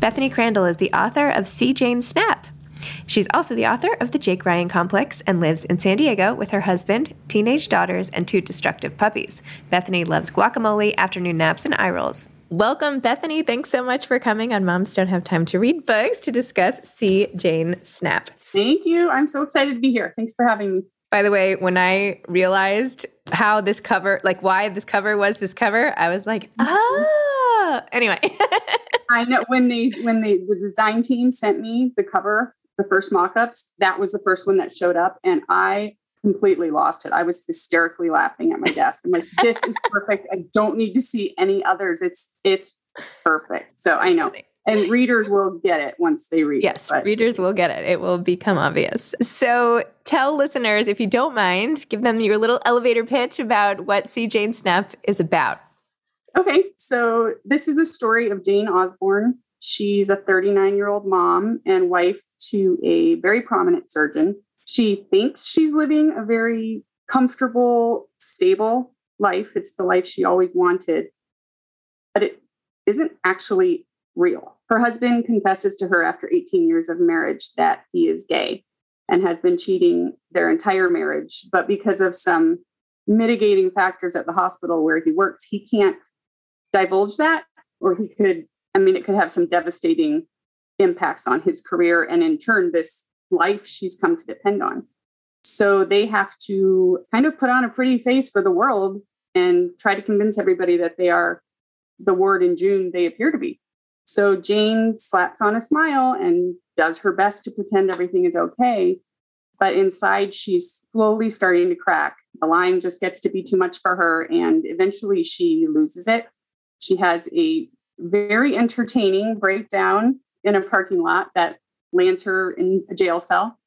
Bethany Crandell is the author of See Jane Snap. She's also the author of The Jake Ryan Complex and lives in San Diego with her husband, teenage daughters, and two destructive puppies. Bethany loves guacamole, afternoon naps, and eye rolls. Welcome, Bethany. Thanks so much for coming on Moms Don't Have Time to Read Books to discuss See Jane Snap. Thank you. I'm so excited to be here. Thanks for having me. By the way, when I realized how this cover, like why this cover was this cover, I was like, ah. Anyway. I know when they when they the design team sent me the cover, the first mock-ups, that was the first one that showed up and I completely lost it. I was hysterically laughing at my desk. I'm like, this is perfect. I don't need to see any others. It's it's perfect. So I know. And readers will get it once they read Yes, it. readers will get it. It will become obvious. So tell listeners, if you don't mind, give them your little elevator pitch about what See Jane Snap is about. Okay, so this is a story of Jane Osborne. She's a 39 year old mom and wife to a very prominent surgeon. She thinks she's living a very comfortable, stable life. It's the life she always wanted, but it isn't actually real. Her husband confesses to her after 18 years of marriage that he is gay and has been cheating their entire marriage. But because of some mitigating factors at the hospital where he works, he can't divulge that, or he could, I mean, it could have some devastating impacts on his career and in turn, this life she's come to depend on. So they have to kind of put on a pretty face for the world and try to convince everybody that they are the Ward and June they appear to be. So Jane slaps on a smile and does her best to pretend everything is okay. But inside, she's slowly starting to crack. The line just gets to be too much for her. And eventually, she loses it. She has a very entertaining breakdown in a parking lot that lands her in a jail cell.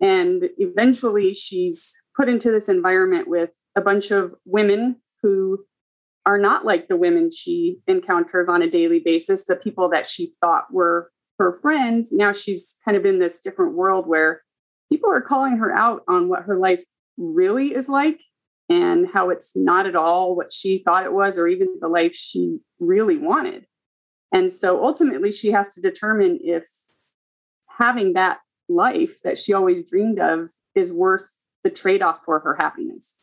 And eventually, she's put into this environment with a bunch of women who are not like the women she encounters on a daily basis, the people that she thought were her friends, now she's kind of in this different world where people are calling her out on what her life really is like and how it's not at all what she thought it was or even the life she really wanted. And so ultimately, she has to determine if having that life that she always dreamed of is worth the trade off for her happiness.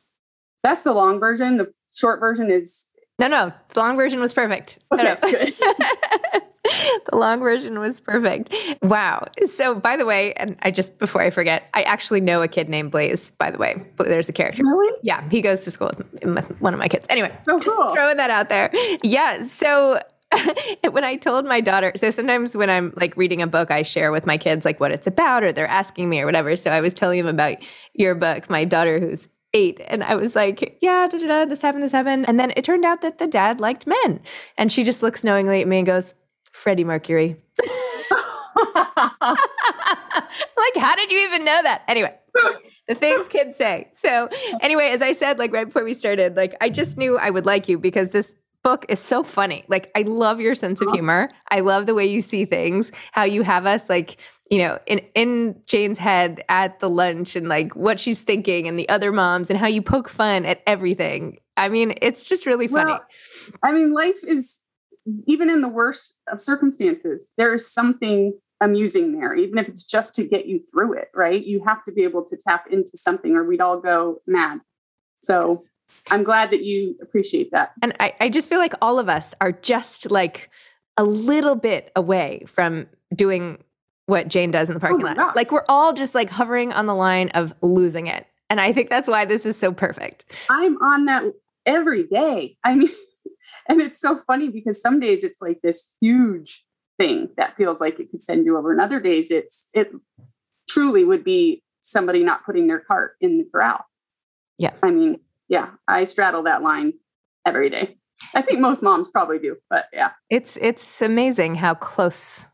That's the long version. The short version is no, no. The long version was perfect. Okay, the long version was perfect. Wow. So, by the way, and I just before I forget, I actually know a kid named Blaze. By the way, there's a character. Really? Yeah, he goes to school with one of my kids. Anyway, oh, cool. throwing that out there. Yeah. So when I told my daughter, so sometimes when I'm like reading a book, I share with my kids like what it's about or they're asking me or whatever. So I was telling them about your book, my daughter who's eight. And I was like, yeah, da, da, da, this happened, this happened. And then it turned out that the dad liked men. And she just looks knowingly at me and goes, Freddie Mercury. like, how did you even know that? Anyway, the things kids say. So, anyway, as I said, like right before we started, like I just knew I would like you because this book is so funny. Like, I love your sense of uh-huh. humor. I love the way you see things, how you have us like, you know, in in Jane's head at the lunch and like what she's thinking and the other moms and how you poke fun at everything. I mean, it's just really funny. Well, I mean, life is even in the worst of circumstances, there is something amusing there, even if it's just to get you through it, right? You have to be able to tap into something or we'd all go mad. So I'm glad that you appreciate that. And I, I just feel like all of us are just like a little bit away from doing what Jane does in the parking oh lot. Like we're all just like hovering on the line of losing it. And I think that's why this is so perfect. I'm on that every day. I mean, and it's so funny because some days it's like this huge thing that feels like it could send you over. And other days it's it truly would be somebody not putting their cart in the corral. Yeah. I mean, yeah, I straddle that line every day. I think most moms probably do, but yeah. It's it's amazing how close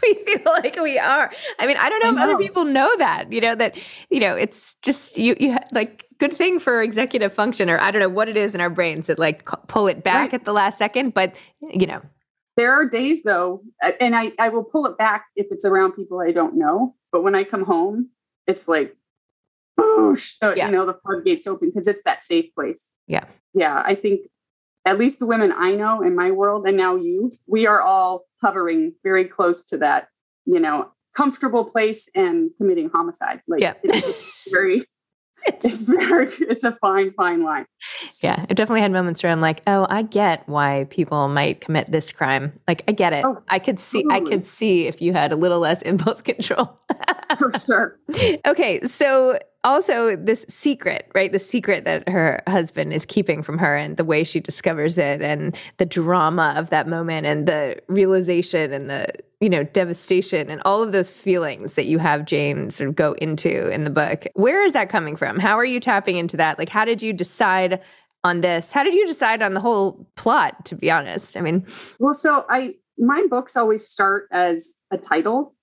we, feel like we are. I mean, I don't know I if know. other people know that, you know, that, you know, it's just you you like good thing for executive function or I don't know what it is in our brains that like pull it back right. at the last second, but you know. There are days though, and I I will pull it back if it's around people I don't know, but when I come home, it's like boosh, uh, yeah. you know, the floodgates open because it's that safe place. Yeah. Yeah. I think at least the women I know in my world, and now you, we are all hovering very close to that, you know, comfortable place and committing homicide. Like, yeah. it's very, it's very it's a fine fine line. Yeah it definitely had moments where i'm like oh i get why people might commit this crime. Like i get it. Oh, i could see totally. i could see if you had a little less impulse control. For sure. Okay so also this secret, right? The secret that her husband is keeping from her and the way she discovers it and the drama of that moment and the realization and the, you know, devastation and all of those feelings that you have Jane sort of go into in the book. Where is that coming from? How are you tapping into that? Like how did you decide on this? How did you decide on the whole plot, to be honest? I mean, well, so I my books always start as a title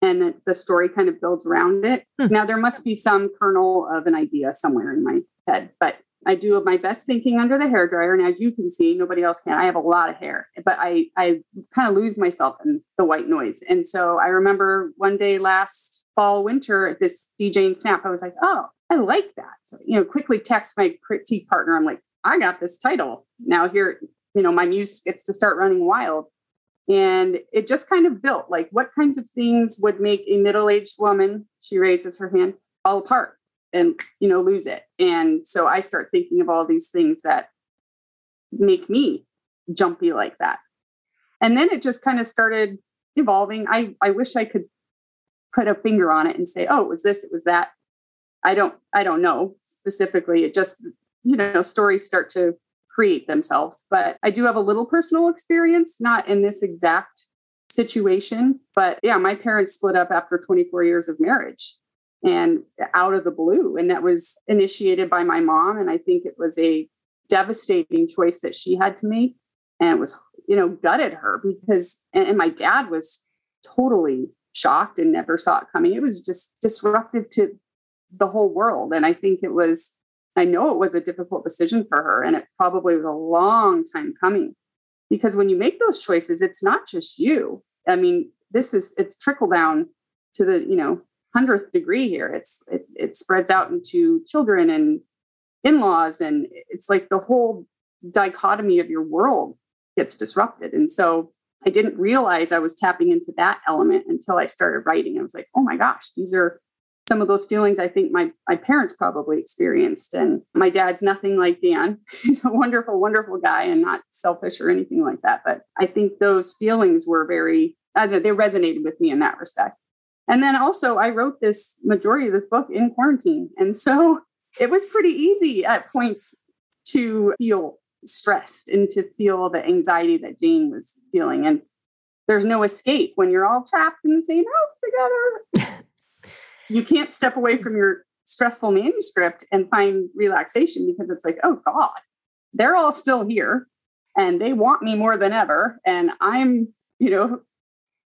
and the story kind of builds around it. Hmm. Now, there must be some kernel of an idea somewhere in my head, but I do my best thinking under the hair dryer. And as you can see, nobody else can. I have a lot of hair, but I, I kind of lose myself in the white noise. And so I remember one day last fall, winter this. Jane Snap, I was like, oh, I like that. So, you know, quickly text my critique partner. I'm like, I got this title. Now here, you know, my muse gets to start running wild. And it just kind of built like what kinds of things would make a middle aged woman, she raises her hand, fall apart and, you know, lose it. And so I start thinking of all these things that make me jumpy like that. And then it just kind of started evolving. I, I wish I could put a finger on it and say, oh, it was this, it was that. I don't, I don't know specifically. It just, you know, stories start to create themselves. But I do have a little personal experience, not in this exact situation. But yeah, my parents split up after 24 years of marriage and out of the blue. And that was initiated by my mom. And I think it was a devastating choice that she had to make. And it was, you know, gutted her because, and my dad was totally shocked and never saw it coming. It was just disruptive to the whole world. And I think it was I know it was a difficult decision for her, and it probably was a long time coming. Because when you make those choices, it's not just you. I mean, this is it's trickle down to the you know hundredth degree here. It's it, it spreads out into children and in-laws, and it's like the whole dichotomy of your world gets disrupted. And so I didn't realize I was tapping into that element until I started writing. I was like, oh my gosh, these are some of those feelings I think my, my parents probably experienced. And my dad's nothing like Dan. He's a wonderful, wonderful guy and not selfish or anything like that. But I think those feelings were very, uh, know, they resonated with me in that respect. And then also, I wrote this majority of this book in quarantine. And so it was pretty easy at points to feel stressed and to feel the anxiety that Jane was feeling. And there's no escape when you're all trapped in the same house together. you can't step away from your stressful manuscript and find relaxation because it's like, oh God, they're all still here and they want me more than ever. And I'm, you know,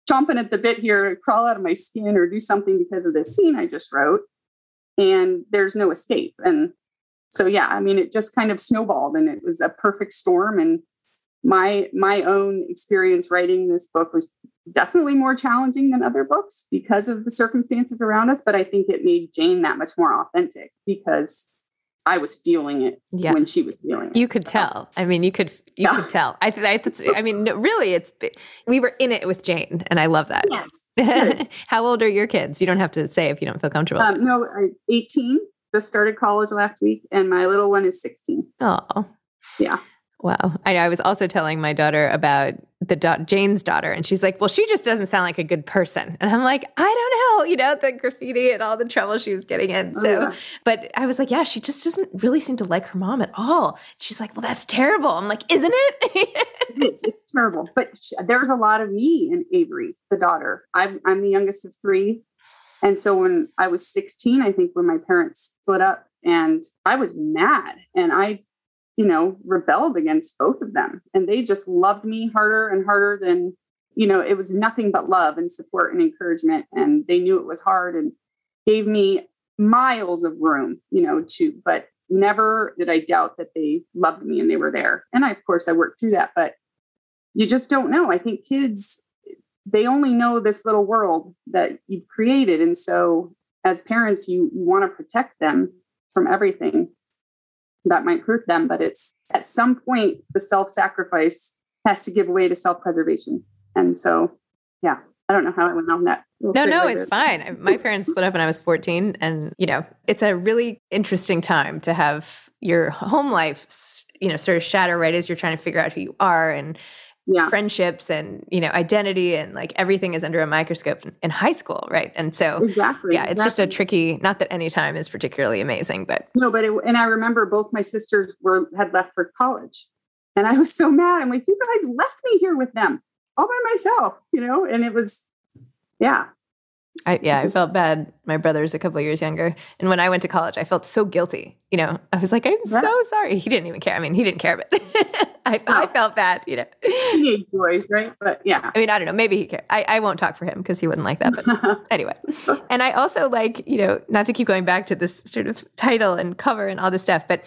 chomping at the bit here, crawl out of my skin or do something because of this scene I just wrote. And there's no escape. And so yeah, I mean, it just kind of snowballed and it was a perfect storm. And my my own experience writing this book was definitely more challenging than other books because of the circumstances around us. But I think it made Jane that much more authentic because I was feeling it yeah. when she was feeling it. You could tell. I mean, you could you yeah. could tell. I, I, I mean, really, it's we were in it with Jane, and I love that. Yes. How old are your kids? You don't have to say if you don't feel comfortable. Um, no, eighteen. Just started college last week, and my little one is sixteen. Oh, yeah. Wow. I know. I was also telling my daughter about the da- Jane's daughter, and she's like, "Well, she just doesn't sound like a good person." And I'm like, "I don't know, you know, the graffiti and all the trouble she was getting in." Oh, so, yeah. but I was like, "Yeah, she just doesn't really seem to like her mom at all." She's like, "Well, that's terrible." I'm like, "Isn't it?" it is. It's terrible. But there's a lot of me in Avery, the daughter. I'm I'm the youngest of three, and so when I was 16, I think when my parents split up, and I was mad, and I you know, rebelled against both of them. And they just loved me harder and harder than, you know, it was nothing but love and support and encouragement. And they knew it was hard and gave me miles of room, you know, to, but never did I doubt that they loved me and they were there. And I, of course, I worked through that, but you just don't know. I think kids, they only know this little world that you've created. And so as parents, you, you want to protect them from everything that might hurt them, but it's at some point the self sacrifice has to give way to self preservation. And so, yeah, I don't know how I went on that. We'll no, no, it's fine. My parents split up when I was 14. And, you know, it's a really interesting time to have your home life, you know, sort of shatter right as you're trying to figure out who you are and yeah. friendships and you know identity and like everything is under a microscope in high school right and so exactly yeah it's exactly. just a tricky not that any time is particularly amazing but no but it, and i remember both my sisters were had left for college and i was so mad i'm like you guys left me here with them all by myself you know and it was yeah I, yeah, I mm-hmm. felt bad. My brother's a couple years younger. And when I went to college, I felt so guilty. You know, I was like, I'm so sorry. He didn't even care. I mean, he didn't care, but I, oh. I, felt bad, you know. Teenage boys, right? But yeah. I mean, I don't know. Maybe he cared. I, I won't talk for him because he wouldn't like that. But anyway. And I also like, you know, not to keep going back to this sort of title and cover and all this stuff, but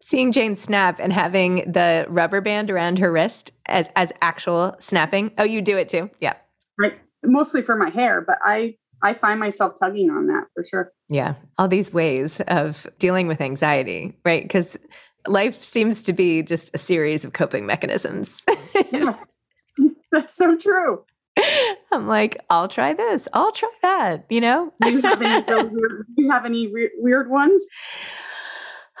seeing Jane snap and having the rubber band around her wrist as, as actual snapping. Oh, you do it too? Yeah. Right. Mostly for my hair, but I I find myself tugging on that for sure. Yeah. All these ways of dealing with anxiety, right? Because life seems to be just a series of coping mechanisms. yes. That's so true. I'm like, I'll try this. I'll try that. You know. do you have any, weird, you have any re- weird ones?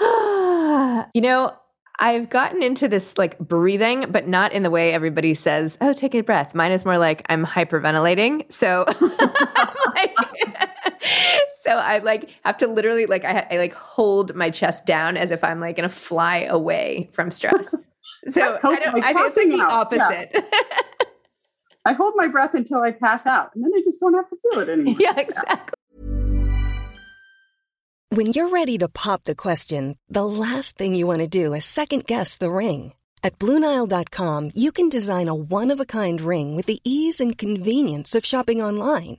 you know, I've gotten into this like breathing, but not in the way everybody says, oh, take a breath. Mine is more like I'm hyperventilating. So, like, so I like have to literally like, I, I, like hold my chest down as if I'm like going to fly away from stress. So I, don't, I think it's like the opposite. Yeah. I hold my breath until I pass out and then I just don't have to feel it anymore. Yeah, exactly. When you're ready to pop the question, the last thing you want to do is second guess the ring. At Bluenile.com, you can design a one of a kind ring with the ease and convenience of shopping online.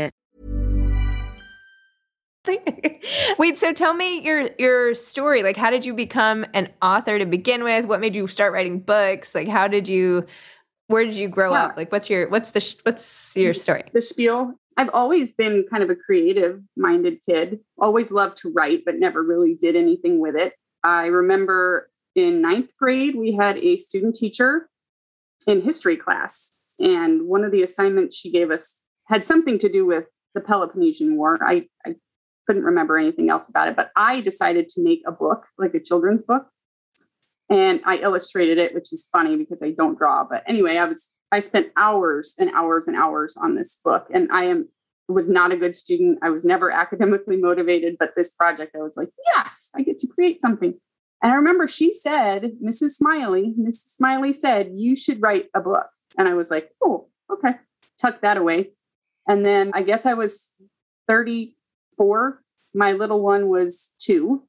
Wait, so tell me your your story. Like how did you become an author to begin with? What made you start writing books? Like how did you where did you grow Yeah. up? Like what's your what's the what's your story? the spiel. I've always been kind of a creative minded kid, always loved to write, but never really did anything with it. I remember in ninth grade, we had a student teacher in history class, and one of the assignments she gave us had something to do with the Peloponnesian War. I, I couldn't remember anything else about it, but I decided to make a book, like a children's book. And I illustrated it, which is funny because I don't draw. But anyway, I was I spent hours and hours and hours on this book, and I am was not a good student. I was never academically motivated, but this project, I was like, yes, I get to create something. And I remember she said, Mrs. Smiley, Mrs. Smiley said, you should write a book. And I was like, oh, okay, tuck that away. And then I guess I was 34. My little one was two,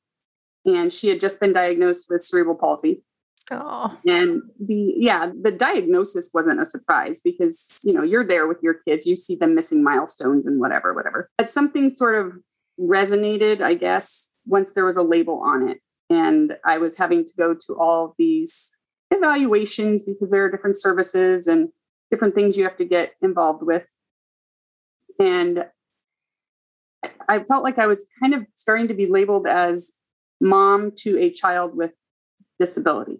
and she had just been diagnosed with cerebral palsy. Oh. And the yeah, the diagnosis wasn't a surprise because you know you're there with your kids, you see them missing milestones and whatever, whatever. But something sort of resonated, I guess, once there was a label on it, and I was having to go to all these evaluations because there are different services and different things you have to get involved with, and I felt like I was kind of starting to be labeled as mom to a child with disability.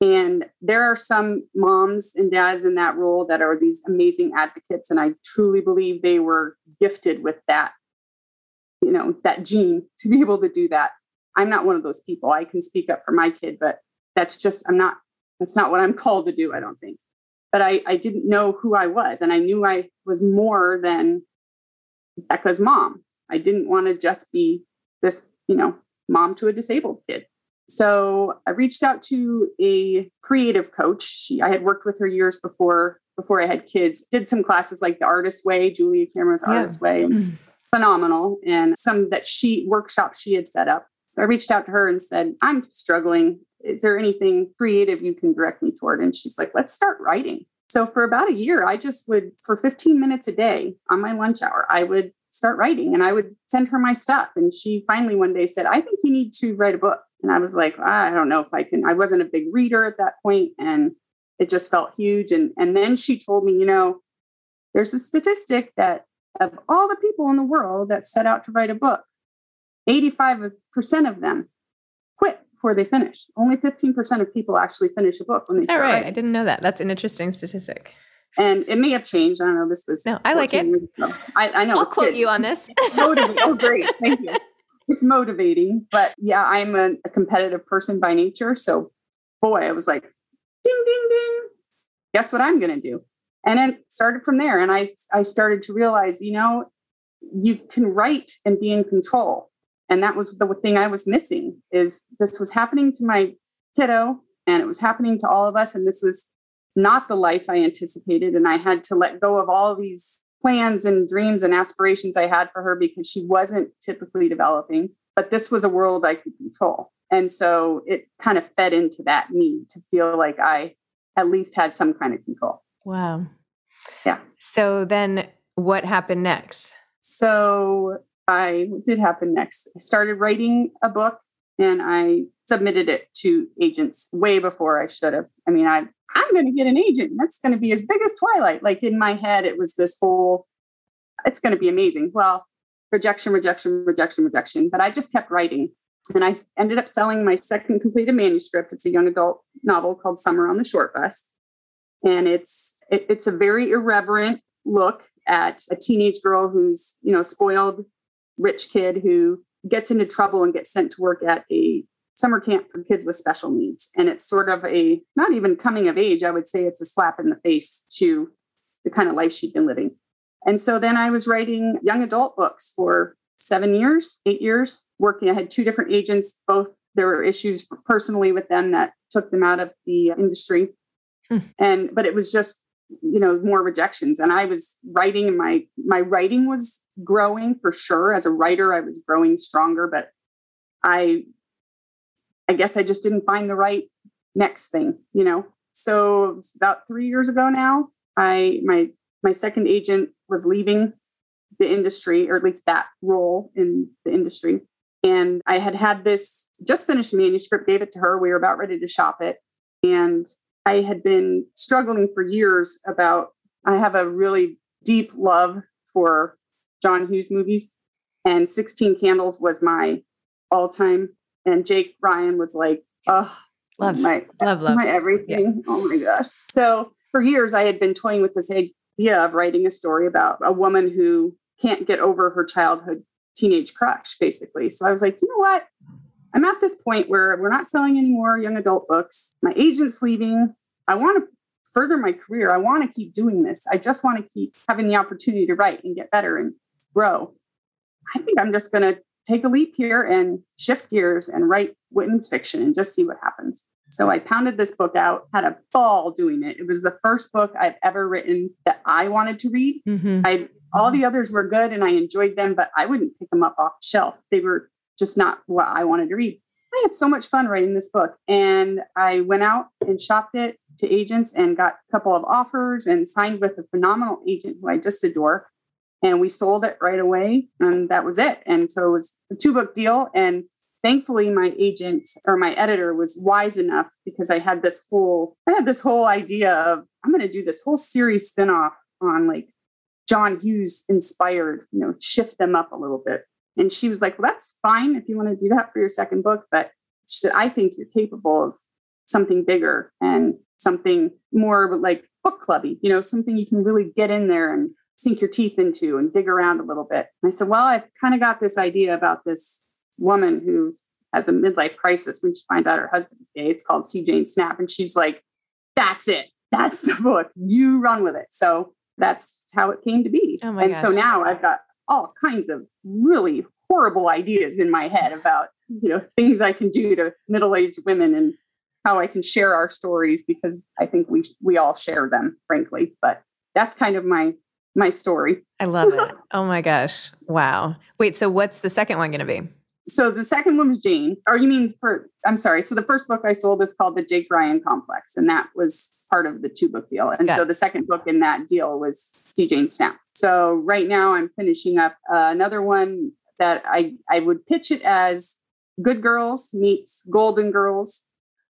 And there are some moms and dads in that role that are these amazing advocates. And I truly believe they were gifted with that, you know, that gene to be able to do that. I'm not one of those people. I can speak up for my kid, but that's just, I'm not, that's not what I'm called to do, I don't think. But I, I didn't know who I was. And I knew I was more than Becca's mom. I didn't want to just be this, you know, mom to a disabled kid. So I reached out to a creative coach. She, I had worked with her years before before I had kids. Did some classes like the Artist Way, Julia Cameron's Yeah. Artist Way, and phenomenal, and some that she workshops she had set up. So I reached out to her and said, "I'm struggling. Is there anything creative you can direct me toward?" And she's like, "Let's start writing." So for about a year, I just would for 15 minutes a day on my lunch hour, I would start writing and I would send her my stuff. And she finally one day said, I think you need to write a book. And I was like, I don't know if I can. I wasn't a big reader at that point, and it just felt huge. And and then she told me, you know, there's a statistic that of all the people in the world that set out to write a book, 85% of them before they finish. Only 15% of people actually finish a book when they oh, All start. right. writing. I didn't know that. That's an interesting statistic. And it may have changed. I don't know. This was No, I like it. I, I know. I'll quote good. you on this. motivating. Oh, great. Thank you. It's motivating. But yeah, I'm a, a competitive person by nature. So, boy, I was like, ding, ding, ding. Guess what I'm going to do? And then started from there. And I, I started to realize, you know, you can write and be in control. And that was the thing I was missing is this was happening to my kiddo and it was happening to all of us. And this was not the life I anticipated. And I had to let go of all these plans and dreams and aspirations I had for her because she wasn't typically developing. But this was a world I could control. And so it kind of fed into that need to feel like I at least had some kind of control. Wow. Yeah. So then what happened next? So I did happen next. I started writing a book and I submitted it to agents way before I should have. I mean, I I'm going to get an agent. That's going to be as big as Twilight. Like in my head, it was this whole, it's going to be amazing. Well, rejection, rejection, rejection, rejection. But I just kept writing. And I ended up selling my second completed manuscript. It's a young adult novel called Summer on the Short Bus. And it's it, it's a very irreverent look at a teenage girl who's, you know, spoiled rich kid who gets into trouble and gets sent to work at a summer camp for kids with special needs. And it's sort of a not even coming of age, I would say it's a slap in the face to the kind of life she'd been living. And so then I was writing young adult books for seven years, eight years, working. I had two different agents, both there were issues personally with them that took them out of the industry. Hmm. And but it was just you know more rejections and i was writing and my my writing was growing for sure as a writer i was growing stronger but i I guess I just didn't find the right next thing, you know. So about three years ago now, I my my second agent was leaving the industry, or at least that role in the industry. And I had had this just finished manuscript, gave it to her. We were about ready to shop it. And I had been struggling for years about, I have a really deep love for John Hughes movies. And 16 Candles was my all time and Jake Ryan was like, oh, love, my, love, love, my everything. Yeah. Oh my gosh. So for years, I had been toying with this idea of writing a story about a woman who can't get over her childhood teenage crush, basically. So I was like, you know what? I'm at this point where we're not selling any more young adult books. My agent's leaving. I want to further my career. I want to keep doing this. I just want to keep having the opportunity to write and get better and grow. I think I'm just going to take a leap here and shift gears and write women's fiction and just see what happens. So I pounded this book out, had a ball doing it. It was the first book I've ever written that I wanted to read. Mm-hmm. I all the others were good and I enjoyed them, but I wouldn't pick them up off the shelf. They were just not what I wanted to read. I had so much fun writing this book. And I went out and shopped it to agents and got a couple of offers and signed with a phenomenal agent who I just adore and we sold it right away and that was it and so it was a two book deal and thankfully my agent or my editor was wise enough because i had this whole i had this whole idea of i'm going to do this whole series spinoff on like john hughes inspired you know shift them up a little bit and she was like well that's fine if you want to do that for your second book but she said i think you're capable of something bigger and something more like book clubby you know something you can really get in there and sink your teeth into and dig around a little bit. And I said, Well, I've kind of got this idea about this woman who has a midlife crisis when she finds out her husband's gay. It's called See Jane Snap. And she's like, That's it. That's the book. You run with it. So that's how it came to be. Oh and gosh. so now I've got all kinds of really horrible ideas in my head about, you know, things I can do to middle-aged women and how I can share our stories because I think we we all share them, frankly. But that's kind of my my story. I love it. oh my gosh. Wow. Wait, so what's the second one going to be? So the second one was Jane. Or you mean for I'm sorry. So the first book I sold is called The Jake Ryan Complex and that was part of the two book deal. And Got so it. the second book in that deal was See Jane Snap. So right now I'm finishing up uh, another one that I I would pitch it as Good Girls meets Golden Girls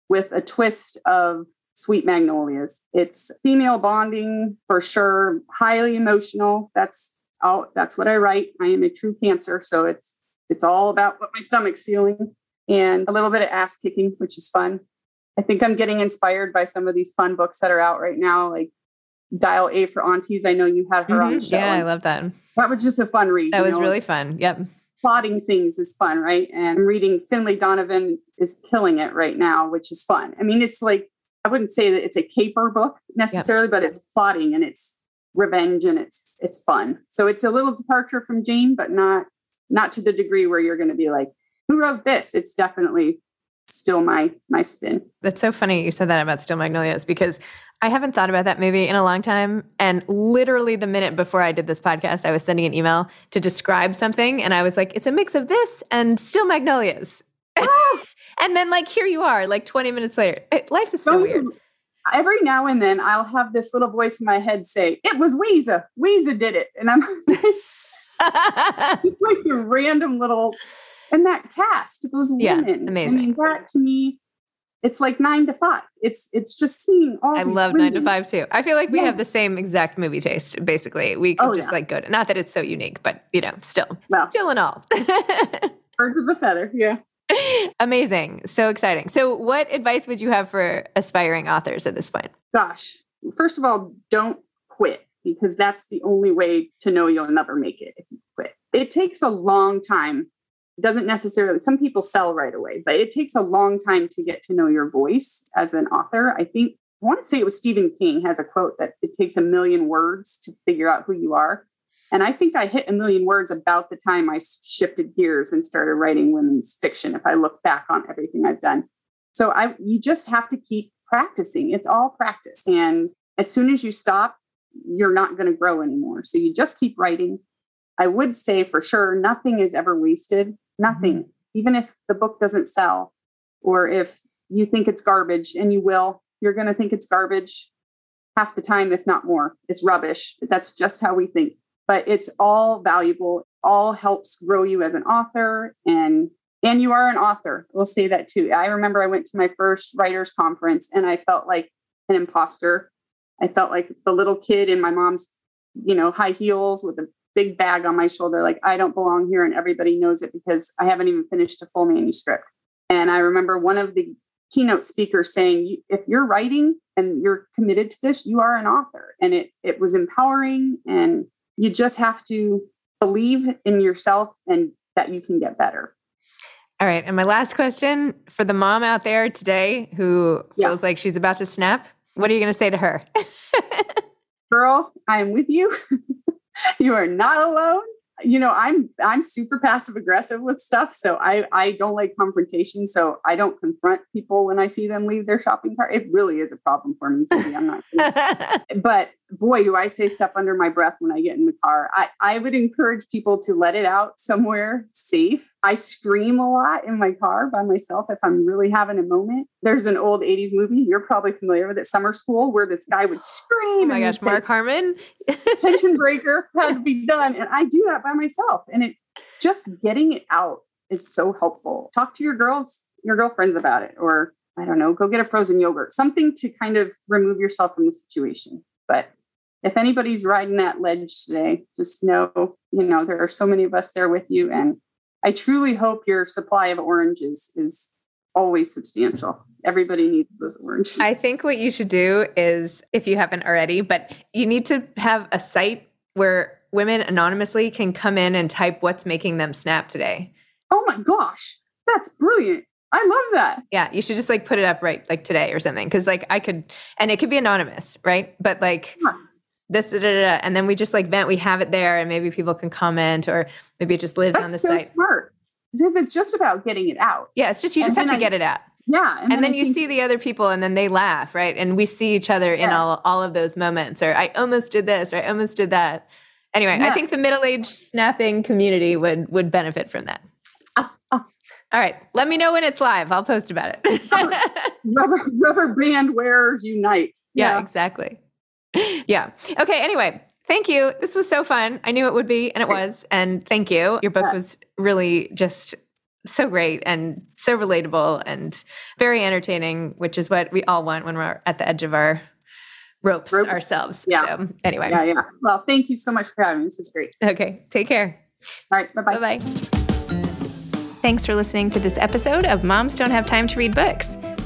with a twist of Sweet Magnolias. It's female bonding for sure, highly emotional. That's all that's what I write. I am a true cancer, so it's it's all about what my stomach's feeling and a little bit of ass kicking, which is fun. I think I'm getting inspired by some of these fun books that are out right now, like Dial A for Aunties. I know you had her mm-hmm. on the show. Yeah, I love that. That was just a fun read. That was know? really fun. Yep. Plotting things is fun, right? And I'm reading Finlay Donovan is killing it right now, which is fun. I mean, it's like I wouldn't say that it's a caper book necessarily, yep. but it's plotting and it's revenge and it's it's fun. So it's a little departure from Jane, but not not to the degree where you're going to be like, who wrote this? It's definitely still my my spin. That's so funny you said that about Steel Magnolias because I haven't thought about that movie in a long time. And literally the minute before I did this podcast, I was sending an email to describe something, and I was like, "It's a mix of this and Steel Magnolias." Oh, and then like here you are, like 20 minutes later. Eh, life is so oh, weird. Every now and then I'll have this little voice in my head say, It was Ouiser. Ouiser did it. And I'm just like the random little And that cast, those Yeah, women. amazing. I mean, that to me, it's like nine to five. It's it's just seeing all. I love Nine to. Five too. I feel like we have the same exact movie taste. Basically, we oh, could Oh, just yeah. like go to. Not that it's so unique, but you know, still, Well, still and all. birds of a feather. Yeah. Amazing, so exciting. So, what advice would you have for aspiring authors at this point? Gosh, first of all, don't quit because that's the only way to know you'll never make it if you quit. It takes a long time. It doesn't necessarily, some people sell right away, but it takes a long time to get to know your voice as an author. I think, I want to say it was Stephen King has a quote that it takes a million words to figure out who you are. And I think I hit a million words about the time I shifted gears and started writing women's fiction. If I look back on everything I've done, so I, you just have to keep practicing. It's all practice, and as soon as you stop, you're not going to grow anymore. So you just keep writing. I would say for sure, nothing is ever wasted. Nothing, mm-hmm. even if the book doesn't sell, or if you think it's garbage, and you will, you're going to think it's garbage half the time, if not more. It's rubbish. That's just how we think. But it's all valuable. All helps grow you as an author, and and you are an author. We'll say that too. I remember I went to my first writers conference, and I felt like an imposter. I felt like the little kid in my mom's, you know, high heels with a big bag on my shoulder. Like I don't belong here, and everybody knows it because I haven't even finished a full manuscript. And I remember one of the keynote speakers saying, "If you're writing and you're committed to this, you are an author." And it it was empowering, and you just have to believe in yourself and that you can get better. All right. And my last question for the mom out there today who Yeah. feels like she's about to snap, what are you going to say to her? girl i am with you you are not alone you know i'm i'm super passive aggressive with stuff so i i don't like confrontation so i don't confront people when i see them leave their shopping cart it really is a problem for me Cindy. i'm not but boy do i say stuff under my breath when i get in the car i i would encourage people to let it out somewhere safe i scream a lot in my car by myself if i'm really having a moment there's an old 80s movie you're probably familiar with it summer school where this guy would scream oh my gosh, he'd say, Mark Harmon. tension breaker had to be done. And I do that by myself. And it just getting it out is so helpful. Talk to your girls, your girlfriends about it, or I don't know, go get a frozen yogurt, something to kind of remove yourself from the situation. But if anybody's riding that ledge today, just know, you know, there are so many of us there with you. And I truly hope your supply of oranges is always substantial. Everybody needs those oranges. I think what you should do is, if you haven't already, but you need to have a site where women anonymously can come in and type what's making them snap today. oh my gosh, that's brilliant. I love that. Yeah, you should just like put it up right like today or something. Cause like I could, and it could be anonymous, right? But like Yeah. This, da, da, da, and then we just like vent, we have it there and maybe people can comment or maybe it just lives on the That's so site. smart because it's just about getting it out. Yeah, it's just, you And just have to I- get it out. Yeah, And, then I you think- see the other people and then they laugh, right? And we see each other in all, all of those moments or I almost did this or I almost did that. Anyway, I think the middle-aged snapping community would would benefit from that. Ah, All right, let me know when it's live. I'll post about it. rubber rubber band wearers unite. yeah, exactly. Yeah. Okay, anyway, thank you. This was so fun. I knew it would be and it was. And thank you. Your book was really just so great and so relatable and very entertaining, which is what we all want when we're at the edge of our ropes Rope. ourselves. Yeah. So anyway. yeah, yeah. Well, thank you so much for having me. This is great. Okay. Take care. All right, bye bye. Bye bye. Thanks for listening to this episode of Moms Don't Have Time to Read Books.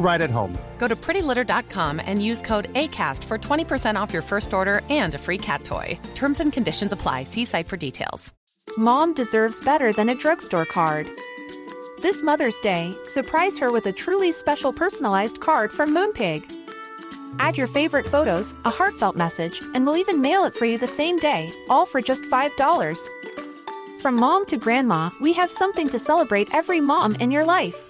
right at home. Go to prettylitter.com and use code ACAST for 20% off your first order and a free cat toy. Terms and conditions apply. See site for details. Mom deserves better than a drugstore card. This Mother's Day, surprise her with a truly special personalized card from Moonpig. Add your favorite photos, a heartfelt message, and we'll even mail it for you the same day, all for just $5. From mom to grandma, we have something to celebrate every mom in your life.